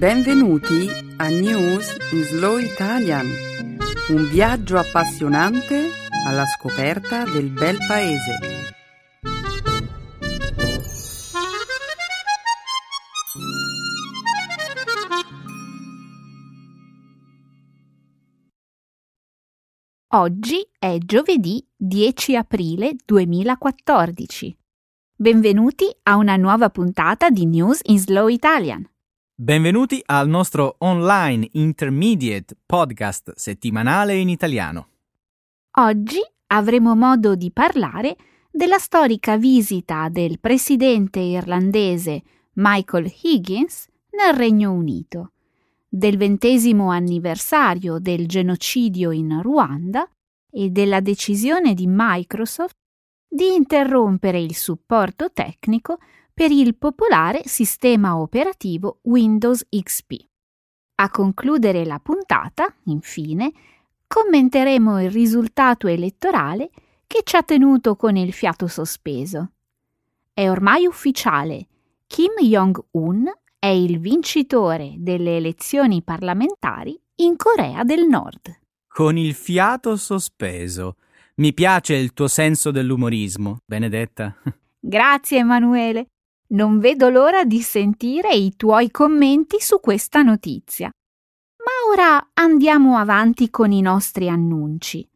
Benvenuti a News in Slow Italian, un viaggio appassionante alla scoperta del bel paese. Oggi è giovedì 10 aprile 2014. Benvenuti a una nuova puntata di News in Slow Italian. Benvenuti al nostro online intermediate podcast settimanale in italiano. Oggi avremo modo di parlare della storica visita del presidente irlandese Michael Higgins nel Regno Unito, del ventesimo anniversario del genocidio in Ruanda e della decisione di Microsoft di interrompere il supporto tecnico per il popolare sistema operativo Windows XP. A concludere la puntata, infine, commenteremo il risultato elettorale che ci ha tenuto con il fiato sospeso. È ormai ufficiale, Kim Jong-un è il vincitore delle elezioni parlamentari in Corea del Nord. Con il fiato sospeso. Mi piace il tuo senso dell'umorismo, Benedetta. Grazie Emanuele. Non vedo l'ora di sentire i tuoi commenti su questa notizia. Ma ora andiamo avanti con i nostri annunci.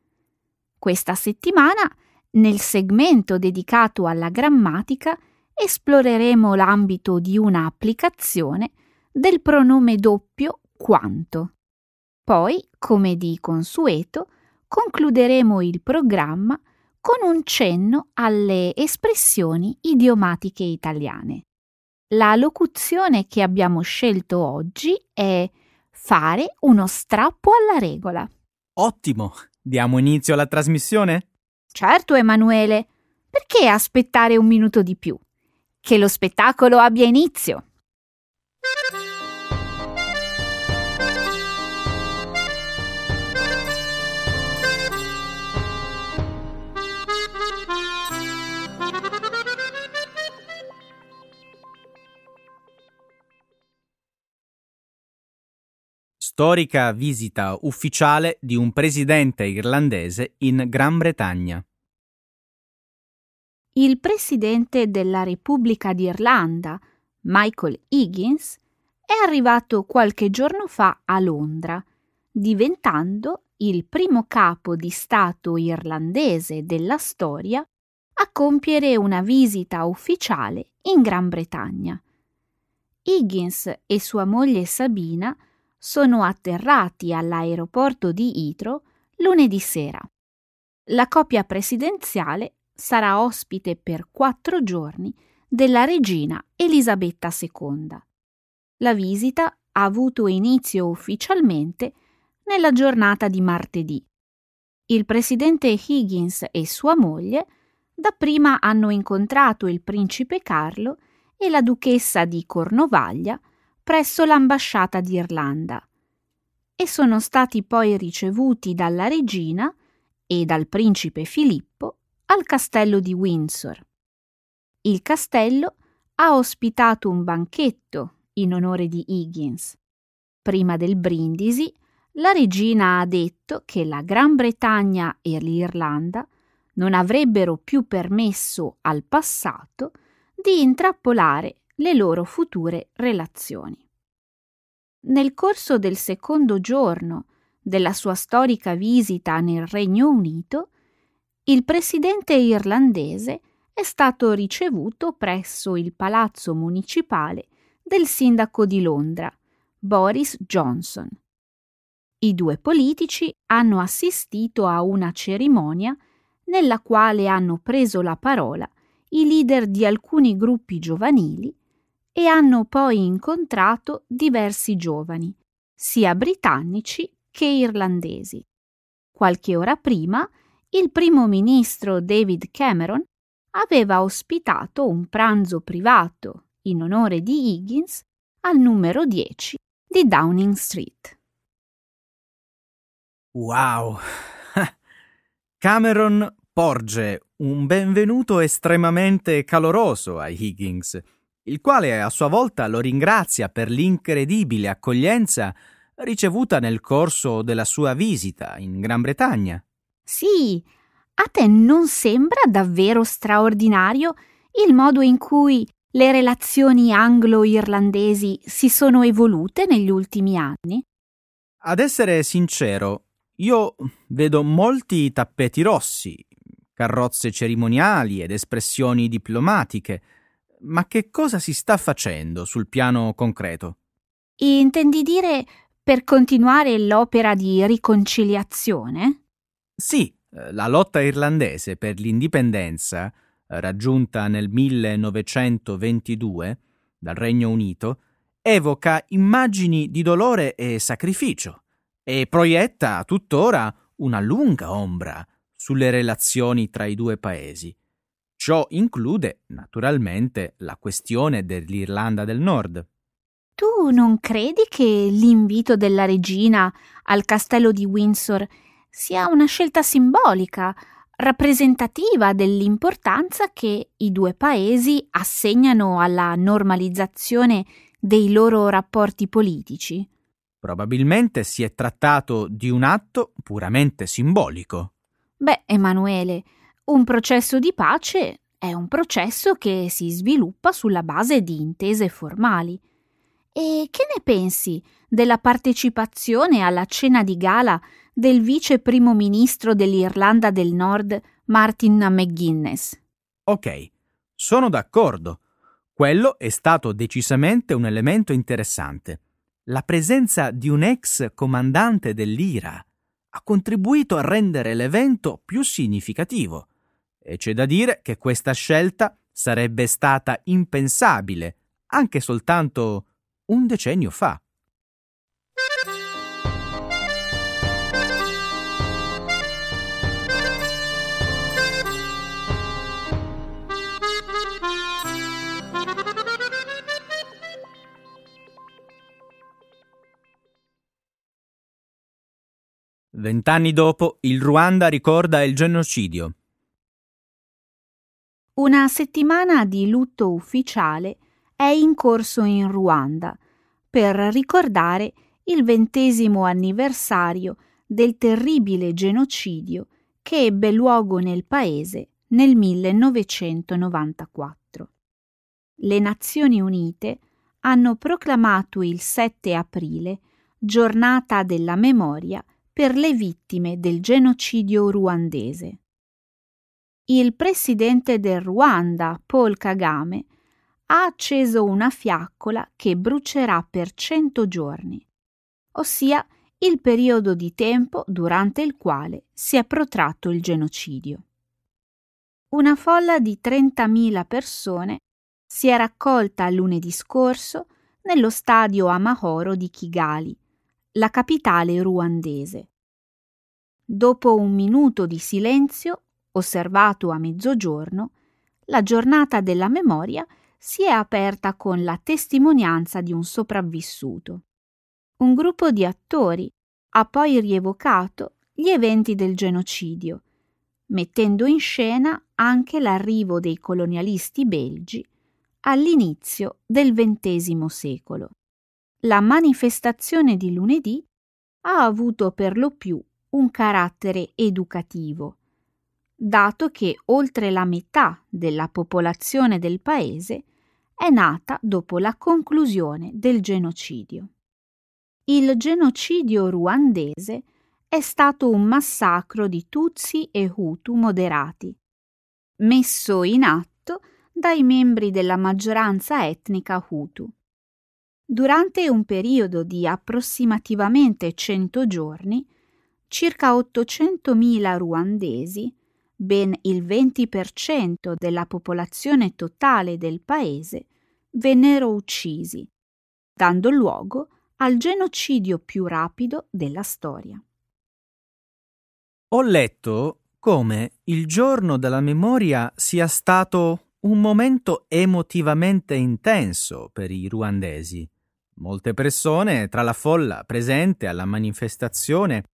Questa settimana, nel segmento dedicato alla grammatica, esploreremo l'ambito di una applicazione del pronome doppio quanto. Poi, come di consueto, concluderemo il programma con un cenno alle espressioni idiomatiche italiane. La locuzione che abbiamo scelto oggi è fare uno strappo alla regola. Ottimo! Diamo inizio alla trasmissione? Certo, Emanuele. Perché aspettare un minuto di più? Che lo spettacolo abbia inizio. Storica visita ufficiale di un presidente irlandese in Gran Bretagna. Il presidente della Repubblica d'Irlanda, Michael Higgins, è arrivato qualche giorno fa a Londra, diventando il primo capo di Stato irlandese della storia a compiere una visita ufficiale in Gran Bretagna. Higgins e sua moglie Sabina sono atterrati all'aeroporto di Heathrow lunedì sera. La coppia presidenziale sarà ospite per quattro giorni della regina Elisabetta II. La visita ha avuto inizio ufficialmente nella giornata di martedì. Il presidente Higgins e sua moglie dapprima hanno incontrato il principe Carlo e la duchessa di Cornovaglia presso l'ambasciata d'Irlanda e sono stati poi ricevuti dalla regina e dal principe Filippo al castello di Windsor. Il castello ha ospitato un banchetto in onore di Higgins. Prima del brindisi, la regina ha detto che la Gran Bretagna e l'Irlanda non avrebbero più permesso al passato di intrappolare le loro future relazioni. Nel corso del secondo giorno della sua storica visita nel Regno Unito, il presidente irlandese è stato ricevuto presso il palazzo municipale del sindaco di Londra, Boris Johnson. I due politici hanno assistito a una cerimonia nella quale hanno preso la parola i leader di alcuni gruppi giovanili e hanno poi incontrato diversi giovani, sia britannici che irlandesi. Qualche ora prima, il primo ministro David Cameron aveva ospitato un pranzo privato in onore di Higgins al numero 10 di Downing Street. Wow! Cameron porge un benvenuto estremamente caloroso a Higgins, il quale a sua volta lo ringrazia per l'incredibile accoglienza ricevuta nel corso della sua visita in Gran Bretagna. Sì, a te non sembra davvero straordinario il modo in cui le relazioni anglo-irlandesi si sono evolute negli ultimi anni? Ad essere sincero, io vedo molti tappeti rossi, carrozze cerimoniali ed espressioni diplomatiche, ma che cosa si sta facendo sul piano concreto? Intendi dire per continuare l'opera di riconciliazione? Sì, eh, la lotta irlandese per l'indipendenza, raggiunta nel 1922 dal Regno Unito, evoca immagini di dolore e sacrificio e proietta tuttora una lunga ombra sulle relazioni tra i due paesi. Ciò include, naturalmente, la questione dell'Irlanda del Nord. Tu non credi che l'invito della regina al castello di Windsor sia una scelta simbolica, rappresentativa dell'importanza che i due paesi assegnano alla normalizzazione dei loro rapporti politici? Probabilmente si è trattato di un atto puramente simbolico. Beh, Emanuele, un processo di pace è un processo che si sviluppa sulla base di intese formali e che ne pensi della partecipazione alla cena di gala del vice primo ministro dell'Irlanda del Nord Martin McGuinness? Ok, sono d'accordo. Quello è stato decisamente un elemento interessante. La presenza di un ex comandante dell'IRA ha contribuito a rendere l'evento più significativo. E c'è da dire che questa scelta sarebbe stata impensabile anche soltanto un decennio fa. Vent'anni dopo, il Ruanda ricorda il genocidio. Una settimana di lutto ufficiale è in corso in Ruanda per ricordare il ventesimo anniversario del terribile genocidio che ebbe luogo nel paese nel 1994. Le Nazioni Unite hanno proclamato il 7 aprile giornata della memoria per le vittime del genocidio ruandese. Il presidente del Ruanda, Paul Kagame, ha acceso una fiaccola che brucerà per cento giorni, ossia il periodo di tempo durante il quale si è protratto il genocidio. Una folla di 30.000 persone si è raccolta lunedì scorso nello stadio Amahoro di Kigali, la capitale ruandese. Dopo un minuto di silenzio, osservato a mezzogiorno, la giornata della memoria si è aperta con la testimonianza di un sopravvissuto. Un gruppo di attori ha poi rievocato gli eventi del genocidio, mettendo in scena anche l'arrivo dei colonialisti belgi all'inizio del XX secolo. La manifestazione di lunedì ha avuto per lo più un carattere educativo, dato che oltre la metà della popolazione del paese è nata dopo la conclusione del genocidio. Il genocidio ruandese è stato un massacro di Tutsi e Hutu moderati, messo in atto dai membri della maggioranza etnica Hutu. Durante un periodo di approssimativamente 100 giorni, circa 800.000 ruandesi ben il 20% della popolazione totale del paese vennero uccisi, dando luogo al genocidio più rapido della storia. Ho letto come il giorno della memoria sia stato un momento emotivamente intenso per i ruandesi. Molte persone tra la folla presente alla manifestazione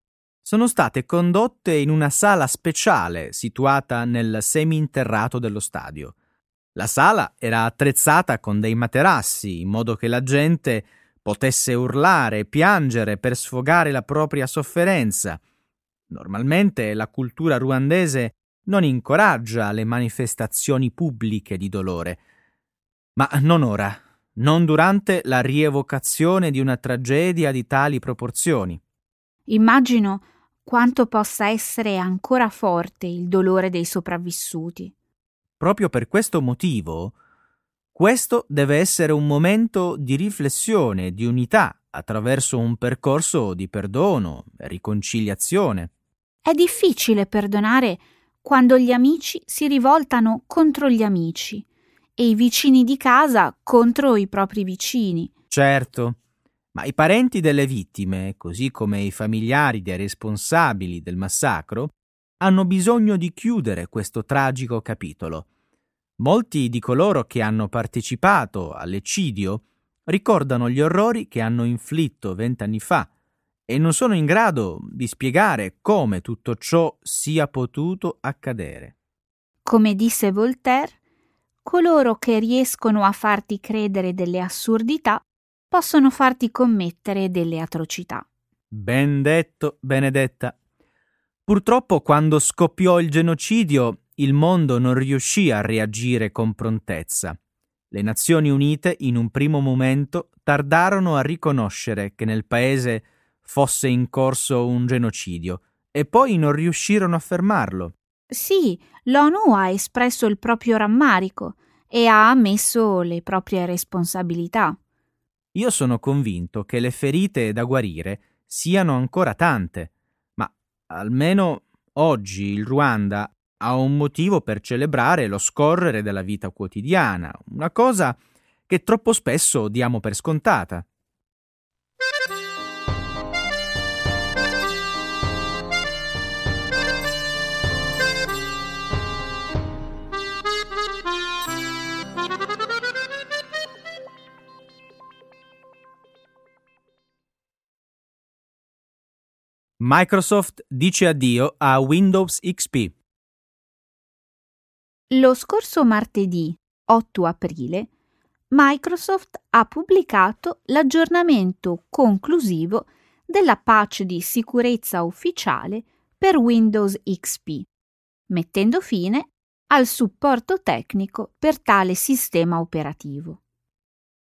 sono state condotte in una sala speciale situata nel seminterrato dello stadio. La sala era attrezzata con dei materassi, in modo che la gente potesse urlare piangere per sfogare la propria sofferenza. Normalmente la cultura ruandese non incoraggia le manifestazioni pubbliche di dolore. Ma non ora, non durante la rievocazione di una tragedia di tali proporzioni. Immagino quanto possa essere ancora forte il dolore dei sopravvissuti. Proprio per questo motivo, questo deve essere un momento di riflessione, di unità, attraverso un percorso di perdono riconciliazione. È difficile perdonare quando gli amici si rivoltano contro gli amici e i vicini di casa contro i propri vicini. Certo, ma i parenti delle vittime, così come i familiari dei responsabili del massacro, hanno bisogno di chiudere questo tragico capitolo. Molti di coloro che hanno partecipato all'eccidio ricordano gli orrori che hanno inflitto vent'anni fa e non sono in grado di spiegare come tutto ciò sia potuto accadere. Come disse Voltaire, coloro che riescono a farti credere delle assurdità possono farti commettere delle atrocità. Ben detto, Benedetta. Purtroppo quando scoppiò il genocidio il mondo non riuscì a reagire con prontezza. Le Nazioni Unite in un primo momento tardarono a riconoscere che nel paese fosse in corso un genocidio e poi non riuscirono a fermarlo. Sì, l'ONU ha espresso il proprio rammarico e ha ammesso le proprie responsabilità. Io sono convinto che le ferite da guarire siano ancora tante, ma almeno oggi il Ruanda ha un motivo per celebrare lo scorrere della vita quotidiana, una cosa che troppo spesso diamo per scontata. Microsoft dice addio a Windows XP. Lo scorso martedì 8 aprile Microsoft ha pubblicato l'aggiornamento conclusivo della patch di sicurezza ufficiale per Windows XP, mettendo fine al supporto tecnico per tale sistema operativo.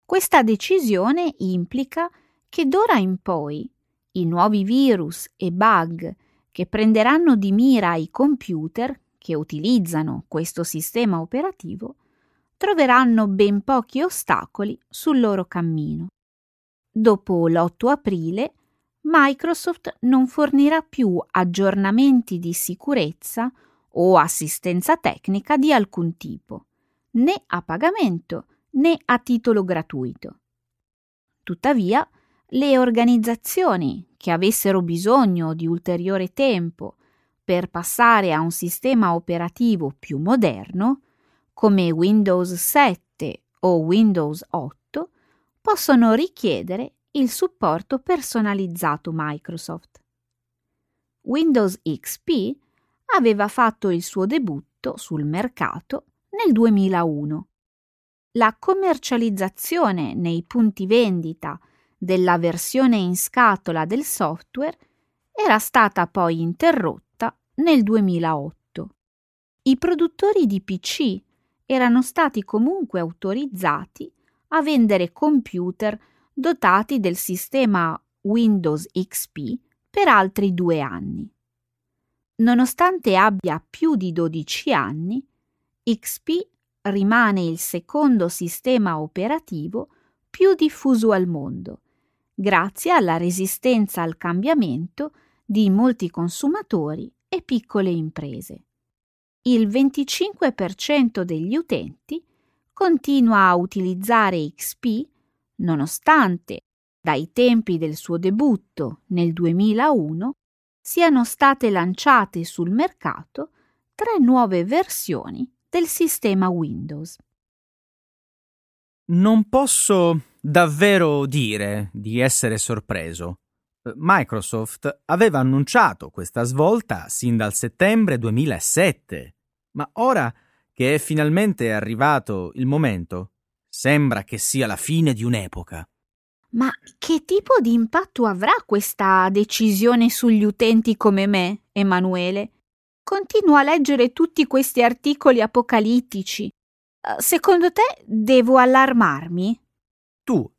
Questa decisione implica che d'ora in poi i nuovi virus e bug che prenderanno di mira i computer che utilizzano questo sistema operativo troveranno ben pochi ostacoli sul loro cammino. Dopo l'8 aprile, Microsoft non fornirà più aggiornamenti di sicurezza o assistenza tecnica di alcun tipo, né a pagamento né a titolo gratuito. Tuttavia, le organizzazioni che avessero bisogno di ulteriore tempo per passare a un sistema operativo più moderno, come Windows 7 o Windows 8, possono richiedere il supporto personalizzato Microsoft. Windows XP aveva fatto il suo debutto sul mercato nel 2001. La commercializzazione nei punti vendita della versione in scatola del software era stata poi interrotta nel 2008. I produttori di PC erano stati comunque autorizzati a vendere computer dotati del sistema Windows XP per altri due anni. Nonostante abbia più di 12 anni, XP rimane il secondo sistema operativo più diffuso al mondo grazie alla resistenza al cambiamento di molti consumatori e piccole imprese. Il 25% degli utenti continua a utilizzare XP nonostante dai tempi del suo debutto nel 2001 siano state lanciate sul mercato tre nuove versioni del sistema Windows. Non posso davvero dire di essere sorpreso. Microsoft aveva annunciato questa svolta sin dal settembre 2007, ma ora che è finalmente arrivato il momento, sembra che sia la fine di un'epoca. Ma che tipo di impatto avrà questa decisione sugli utenti come me, Emanuele? Continuo a leggere tutti questi articoli apocalittici. Eh, secondo te devo allarmarmi?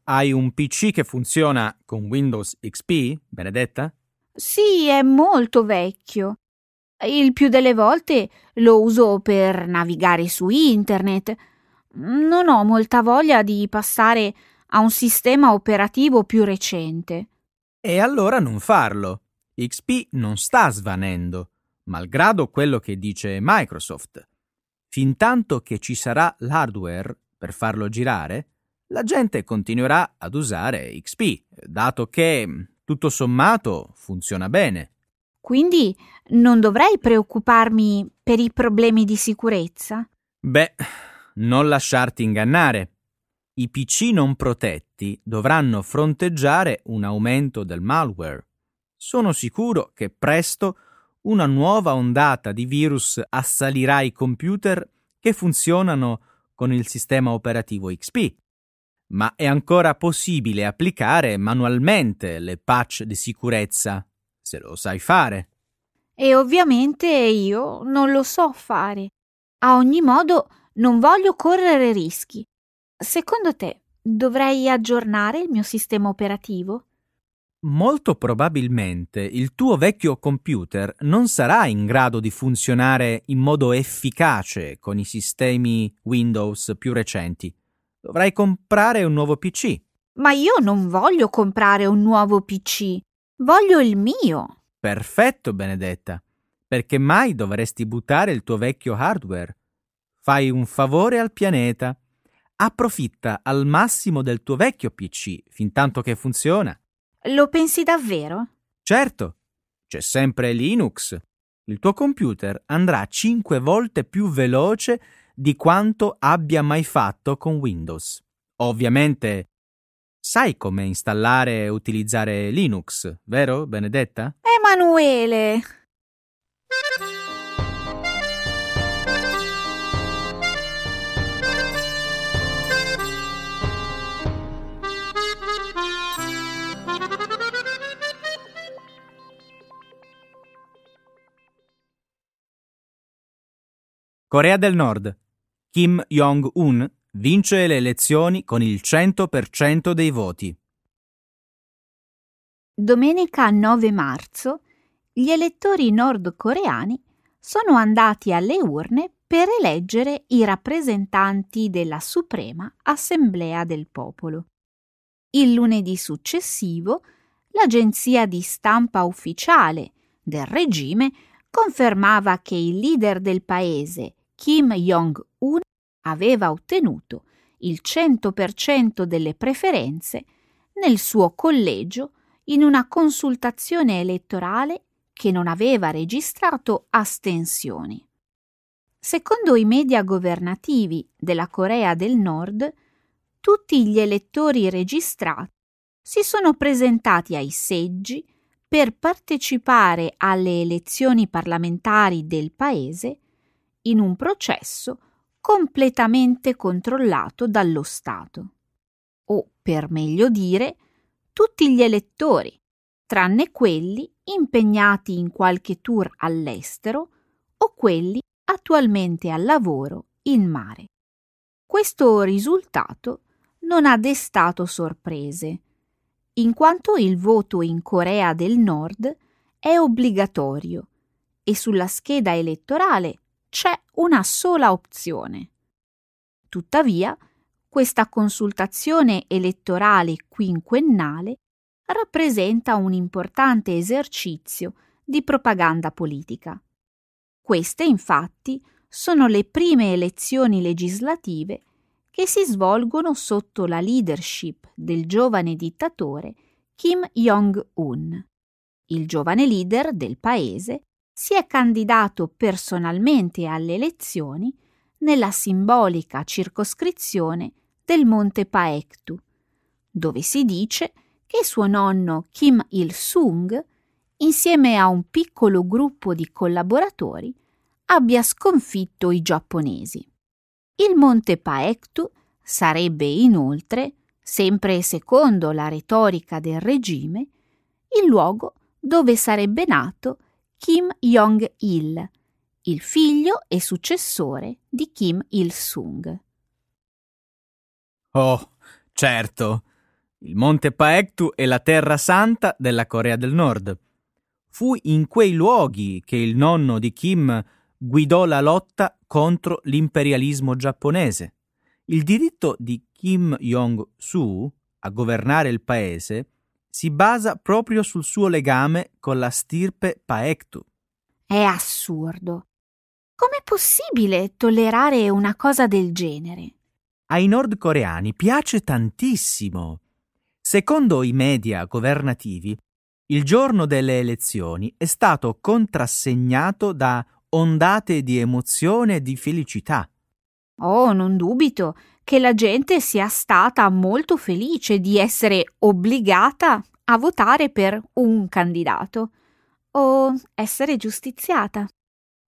Hai un PC che funziona con Windows XP, Benedetta? Sì, è molto vecchio. Il più delle volte lo uso per navigare su internet. Non ho molta voglia di passare a un sistema operativo più recente. E allora non farlo. XP non sta svanendo, malgrado quello che dice Microsoft. Fintanto che ci sarà l'hardware per farlo girare, la gente continuerà ad usare XP, dato che, tutto sommato, funziona bene. Quindi non dovrei preoccuparmi per i problemi di sicurezza? Beh, non lasciarti ingannare. I PC non protetti dovranno fronteggiare un aumento del malware. Sono sicuro che presto una nuova ondata di virus assalirà i computer che funzionano con il sistema operativo XP. Ma è ancora possibile applicare manualmente le patch di sicurezza se lo sai fare. E ovviamente io non lo so fare. A ogni modo non voglio correre rischi. Secondo te dovrei aggiornare il mio sistema operativo? Molto probabilmente il tuo vecchio computer non sarà in grado di funzionare in modo efficace con i sistemi Windows più recenti. Dovrai comprare un nuovo PC. Ma io non voglio comprare un nuovo PC. Voglio il mio. Perfetto, Benedetta. Perché mai dovresti buttare il tuo vecchio hardware? Fai un favore al pianeta. Approfitta al massimo del tuo vecchio PC fintanto che funziona. Lo pensi davvero? Certo. C'è sempre Linux. Il tuo computer andrà 5 volte più veloce di quanto abbia mai fatto con Windows. Ovviamente Sai come installare e utilizzare Linux, vero Benedetta? Emanuele! Corea del Nord. Kim Jong-un vince le elezioni con il 100% dei voti. Domenica 9 marzo gli elettori nordcoreani sono andati alle urne per eleggere i rappresentanti della Suprema Assemblea del Popolo. Il lunedì successivo l'agenzia di stampa ufficiale del regime confermava che il leader del paese, Kim Jong-un, aveva ottenuto il 100% delle preferenze nel suo collegio in una consultazione elettorale che non aveva registrato astensioni. Secondo i media governativi della Corea del Nord, tutti gli elettori registrati si sono presentati ai seggi per partecipare alle elezioni parlamentari del paese in un processo completamente controllato dallo Stato. O, per meglio dire, tutti gli elettori, tranne quelli impegnati in qualche tour all'estero o quelli attualmente al lavoro in mare. Questo risultato non ha destato sorprese, in quanto il voto in Corea del Nord è obbligatorio e sulla scheda elettorale c'è una sola opzione. Tuttavia, questa consultazione elettorale quinquennale rappresenta un importante esercizio di propaganda politica. Queste, infatti, sono le prime elezioni legislative che si svolgono sotto la leadership del giovane dittatore Kim Jong-un. Il giovane leader del paese si è candidato personalmente alle elezioni nella simbolica circoscrizione del Monte Paektu, dove si dice che suo nonno Kim Il-sung, insieme a un piccolo gruppo di collaboratori, abbia sconfitto i giapponesi. Il monte Paektu sarebbe inoltre, sempre secondo la retorica del regime, il luogo dove sarebbe nato Kim Jong-il, il figlio e successore di Kim Il-sung. Oh, certo. Il monte Paektu è la terra santa della Corea del Nord. Fu in quei luoghi che il nonno di Kim guidò la lotta contro l'imperialismo giapponese. Il diritto di Kim Jong-su a governare il paese si basa proprio sul suo legame con la stirpe Paektu. È assurdo. Com'è possibile tollerare una cosa del genere? Ai nordcoreani piace tantissimo. Secondo i media governativi, il giorno delle elezioni è stato contrassegnato da ondate di emozione e di felicità. Oh, non dubito che la gente sia stata molto felice di essere obbligata a votare per un candidato o essere giustiziata.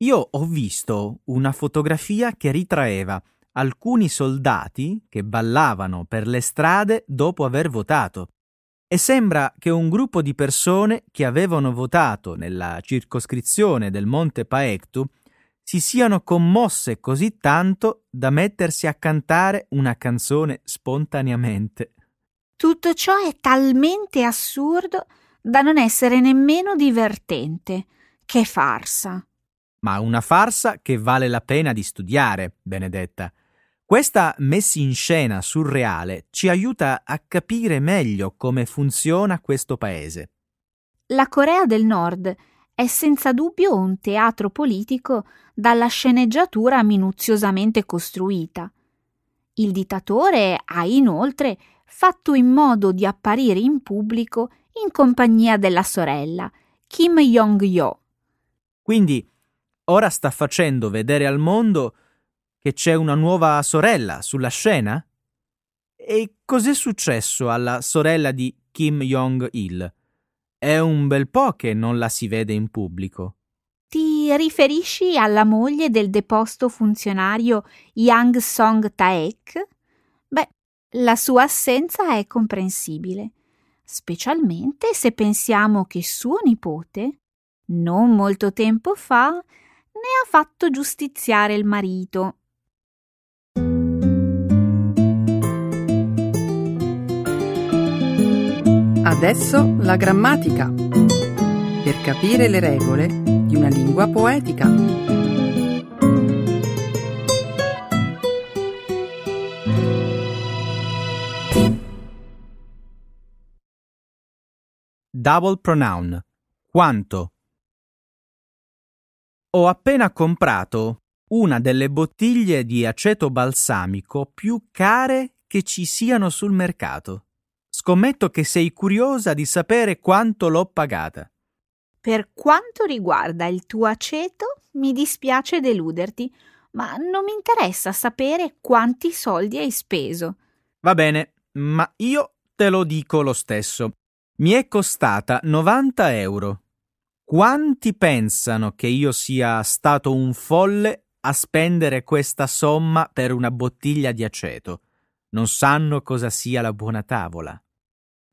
Io ho visto una fotografia che ritraeva alcuni soldati che ballavano per le strade dopo aver votato e sembra che un gruppo di persone che avevano votato nella circoscrizione del Monte Paektu si siano commosse così tanto da mettersi a cantare una canzone spontaneamente. Tutto ciò è talmente assurdo da non essere nemmeno divertente. Che farsa. Ma una farsa che vale la pena di studiare, Benedetta. Questa messa in scena surreale ci aiuta a capire meglio come funziona questo paese. La Corea del Nord è senza dubbio un teatro politico dalla sceneggiatura minuziosamente costruita. Il dittatore ha inoltre fatto in modo di apparire in pubblico in compagnia della sorella, Kim Jong-yo. Quindi ora sta facendo vedere al mondo che c'è una nuova sorella sulla scena? E cos'è successo alla sorella di Kim Jong-il? È un bel po' che non la si vede in pubblico. Ti riferisci alla moglie del deposto funzionario Yang Song-taek? Beh, la sua assenza è comprensibile, specialmente se pensiamo che suo nipote, non molto tempo fa, ne ha fatto giustiziare il marito Adesso la grammatica. Per capire le regole di una lingua poetica. Double pronoun. Quanto? Ho appena comprato una delle bottiglie di aceto balsamico più care che ci siano sul mercato. Scommetto che sei curiosa di sapere quanto l'ho pagata. Per quanto riguarda il tuo aceto, mi dispiace deluderti, ma non mi interessa sapere quanti soldi hai speso. Va bene, ma io te lo dico lo stesso. Mi è costata 90 euro. Quanti pensano che io sia stato un folle a spendere questa somma per una bottiglia di aceto? Non sanno cosa sia la buona tavola.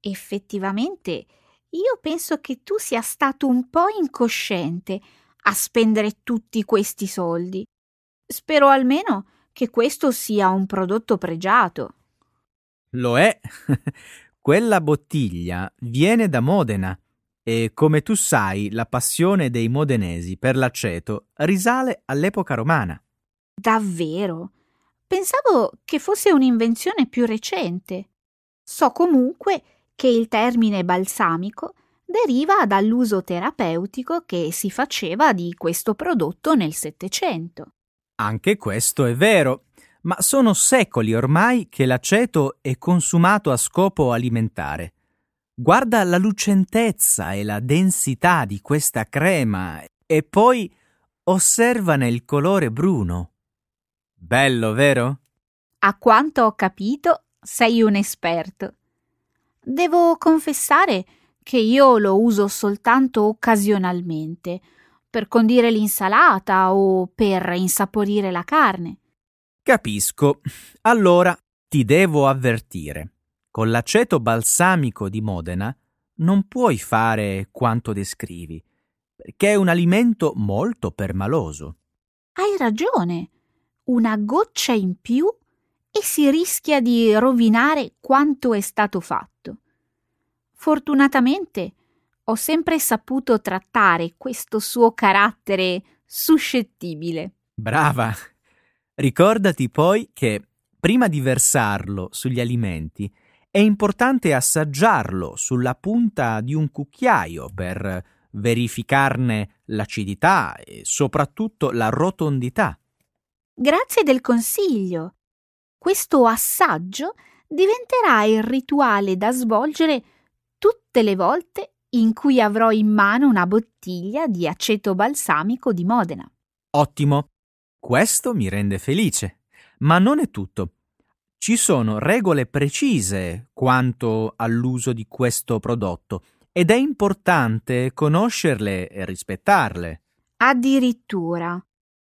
Effettivamente, io penso che tu sia stato un po' incosciente a spendere tutti questi soldi. Spero almeno che questo sia un prodotto pregiato. Lo è. Quella bottiglia viene da Modena e, come tu sai, la passione dei modenesi per l'aceto risale all'epoca romana. Davvero? Pensavo che fosse un'invenzione più recente. So comunque che il termine balsamico deriva dall'uso terapeutico che si faceva di questo prodotto nel Settecento. Anche questo è vero, ma sono secoli ormai che l'aceto è consumato a scopo alimentare. Guarda la lucentezza e la densità di questa crema e poi osservane il colore bruno. Bello, vero? A quanto ho capito, sei un esperto. Devo confessare che io lo uso soltanto occasionalmente, per condire l'insalata o per insaporire la carne. Capisco. Allora ti devo avvertire. Con l'aceto balsamico di Modena non puoi fare quanto descrivi, perché è un alimento molto permaloso. Hai ragione. Una goccia in più e si rischia di rovinare quanto è stato fatto. Fortunatamente ho sempre saputo trattare questo suo carattere suscettibile. Brava! Ricordati poi che prima di versarlo sugli alimenti è importante assaggiarlo sulla punta di un cucchiaio per verificarne l'acidità e soprattutto la rotondità. Grazie del consiglio. Questo assaggio diventerà il rituale da svolgere tutte le volte in cui avrò in mano una bottiglia di aceto balsamico di Modena. Ottimo. Questo mi rende felice. Ma non è tutto. Ci sono regole precise quanto all'uso di questo prodotto ed è importante conoscerle e rispettarle. Addirittura.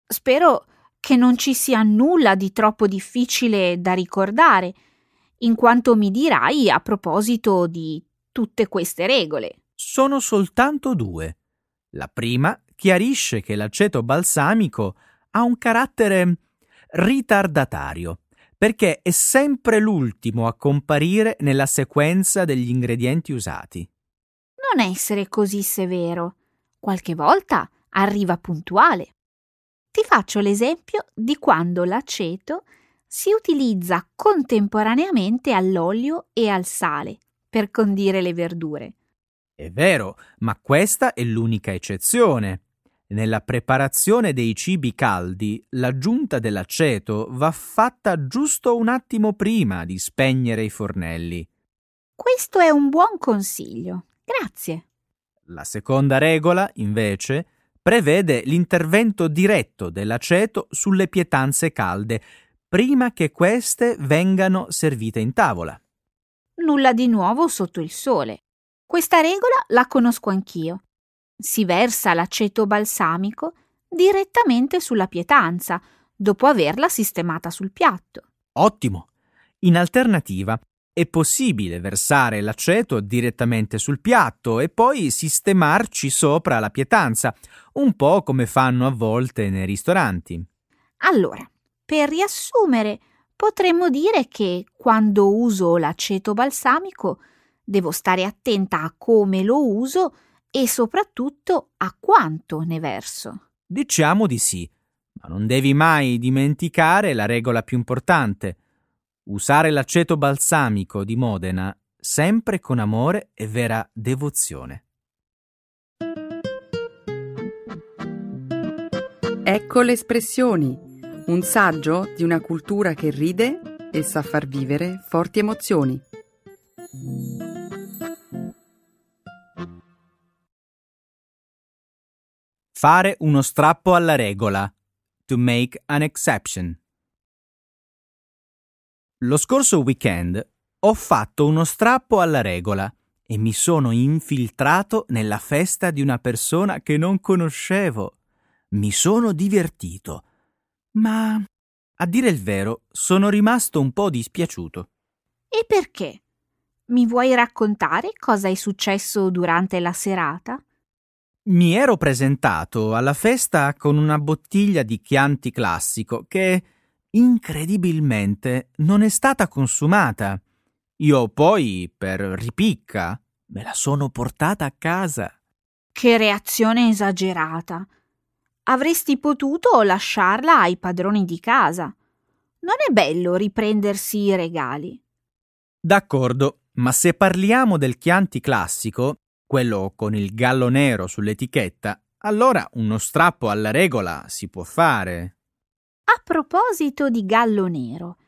Spero che non ci sia nulla di troppo difficile da ricordare, in quanto mi dirai a proposito di tutte queste regole. Sono soltanto due. La prima chiarisce che l'aceto balsamico ha un carattere ritardatario, perché è sempre l'ultimo a comparire nella sequenza degli ingredienti usati. Non essere così severo. Qualche volta arriva puntuale. Ti faccio l'esempio di quando l'aceto si utilizza contemporaneamente all'olio e al sale per condire le verdure. È vero, ma questa è l'unica eccezione. Nella preparazione dei cibi caldi, l'aggiunta dell'aceto va fatta giusto un attimo prima di spegnere i fornelli. Questo è un buon consiglio. Grazie. La seconda regola, invece, prevede l'intervento diretto dell'aceto sulle pietanze calde prima che queste vengano servite in tavola. Nulla di nuovo sotto il sole. Questa regola la conosco anch'io. Si versa l'aceto balsamico direttamente sulla pietanza, dopo averla sistemata sul piatto. Ottimo! In alternativa, è possibile versare l'aceto direttamente sul piatto e poi sistemarci sopra la pietanza, un po' come fanno a volte nei ristoranti. Allora, per riassumere, potremmo dire che quando uso l'aceto balsamico devo stare attenta a come lo uso e soprattutto a quanto ne verso. Diciamo di sì, ma non devi mai dimenticare la regola più importante. Usare l'aceto balsamico di Modena sempre con amore e vera devozione. Ecco le espressioni, un saggio di una cultura che ride e sa far vivere forti emozioni. Fare uno strappo alla regola. To make an exception. Lo scorso weekend ho fatto uno strappo alla regola e mi sono infiltrato nella festa di una persona che non conoscevo. Mi sono divertito, ma a dire il vero sono rimasto un po' dispiaciuto. E perché? Mi vuoi raccontare cosa è successo durante la serata? Mi ero presentato alla festa con una bottiglia di Chianti classico che incredibilmente non è stata consumata. Io poi, per ripicca, me la sono portata a casa. Che reazione esagerata. Avresti potuto lasciarla ai padroni di casa. Non è bello riprendersi i regali. D'accordo, ma se parliamo del Chianti classico, quello con il gallo nero sull'etichetta, allora uno strappo alla regola si può fare. A proposito di gallo nero,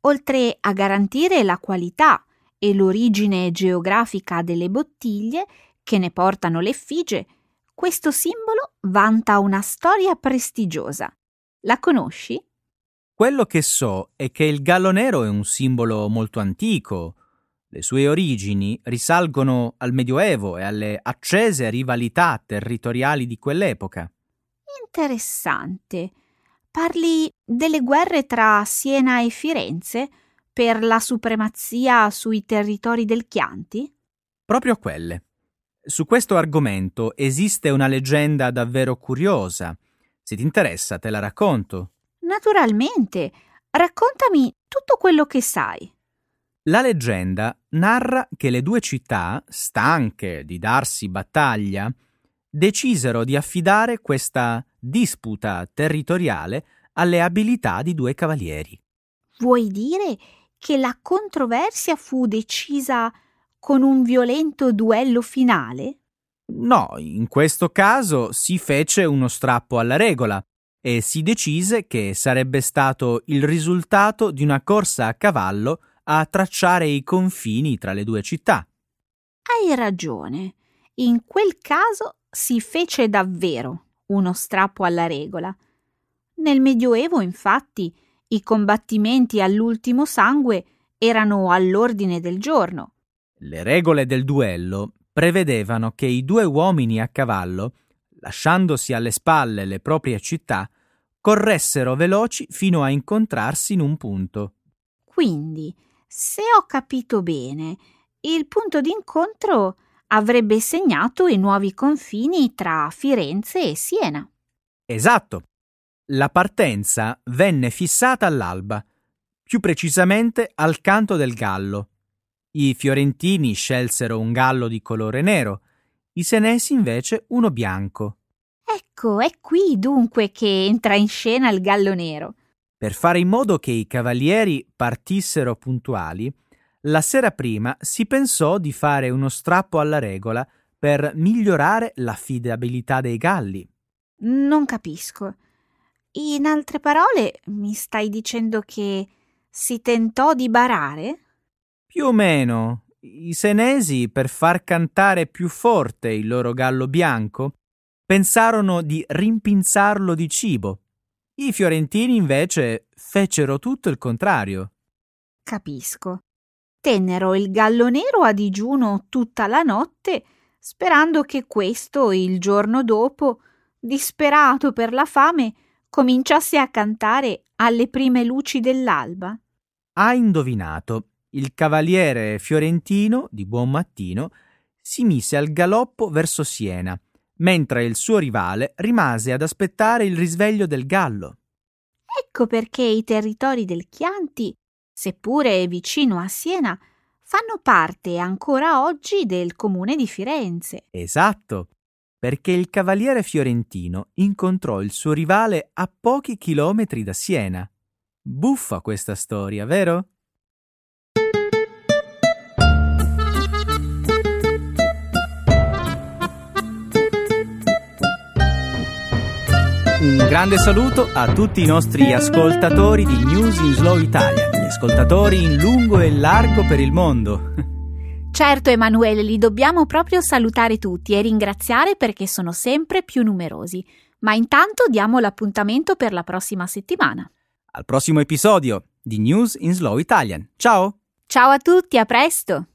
oltre a garantire la qualità e l'origine geografica delle bottiglie che ne portano l'effigie, questo simbolo vanta una storia prestigiosa. La conosci? Quello che so è che il gallo nero è un simbolo molto antico, Le sue origini risalgono al Medioevo e alle accese rivalità territoriali di quell'epoca. Interessante. Parli delle guerre tra Siena e Firenze per la supremazia sui territori del Chianti? Proprio quelle. Su questo argomento esiste una leggenda davvero curiosa. Se ti interessa, te la racconto. Naturalmente. Raccontami tutto quello che sai. La leggenda narra che le due città, stanche di darsi battaglia, decisero di affidare questa disputa territoriale alle abilità di due cavalieri. Vuoi dire che la controversia fu decisa con un violento duello finale? No, in questo caso si fece uno strappo alla regola e si decise che sarebbe stato il risultato di una corsa a cavallo a tracciare i confini tra le due città. Hai ragione. In quel caso si fece davvero uno strappo alla regola. Nel Medioevo, infatti, i combattimenti all'ultimo sangue erano all'ordine del giorno. Le regole del duello prevedevano che i due uomini a cavallo, lasciandosi alle spalle le proprie città, corressero veloci fino a incontrarsi in un punto. Quindi, se ho capito bene, il punto d'incontro avrebbe segnato i nuovi confini tra Firenze e Siena. Esatto. La partenza venne fissata all'alba, più precisamente al canto del gallo. I fiorentini scelsero un gallo di colore nero, i senesi invece uno bianco. Ecco, è qui dunque che entra in scena il gallo nero. Per fare in modo che i cavalieri partissero puntuali, la sera prima si pensò di fare uno strappo alla regola per migliorare l'affidabilità dei galli. Non capisco. In altre parole, mi stai dicendo che si tentò di barare? Più o meno. I senesi, per far cantare più forte il loro gallo bianco, pensarono di rimpinzarlo di cibo. I fiorentini invece fecero tutto il contrario. Capisco. Tennero il gallo nero a digiuno tutta la notte, sperando che questo, il giorno dopo, disperato per la fame, cominciasse a cantare alle prime luci dell'alba? Ha indovinato. Il cavaliere fiorentino, di buon mattino, si mise al galoppo verso Siena, mentre il suo rivale rimase ad aspettare il risveglio del gallo. Ecco perché i territori del Chianti, seppure vicino a Siena, fanno parte ancora oggi del comune di Firenze. Esatto perché il cavaliere fiorentino incontrò il suo rivale a pochi chilometri da Siena. Buffa questa storia, vero? Un grande saluto a tutti i nostri ascoltatori di News in Slow Italia, ascoltatori in lungo e largo per il mondo. Certo, Emanuele, li dobbiamo proprio salutare tutti e ringraziare perché sono sempre più numerosi. Ma intanto diamo l'appuntamento per la prossima settimana. Al prossimo episodio di News in Slow Italian. Ciao! Ciao a tutti, a presto!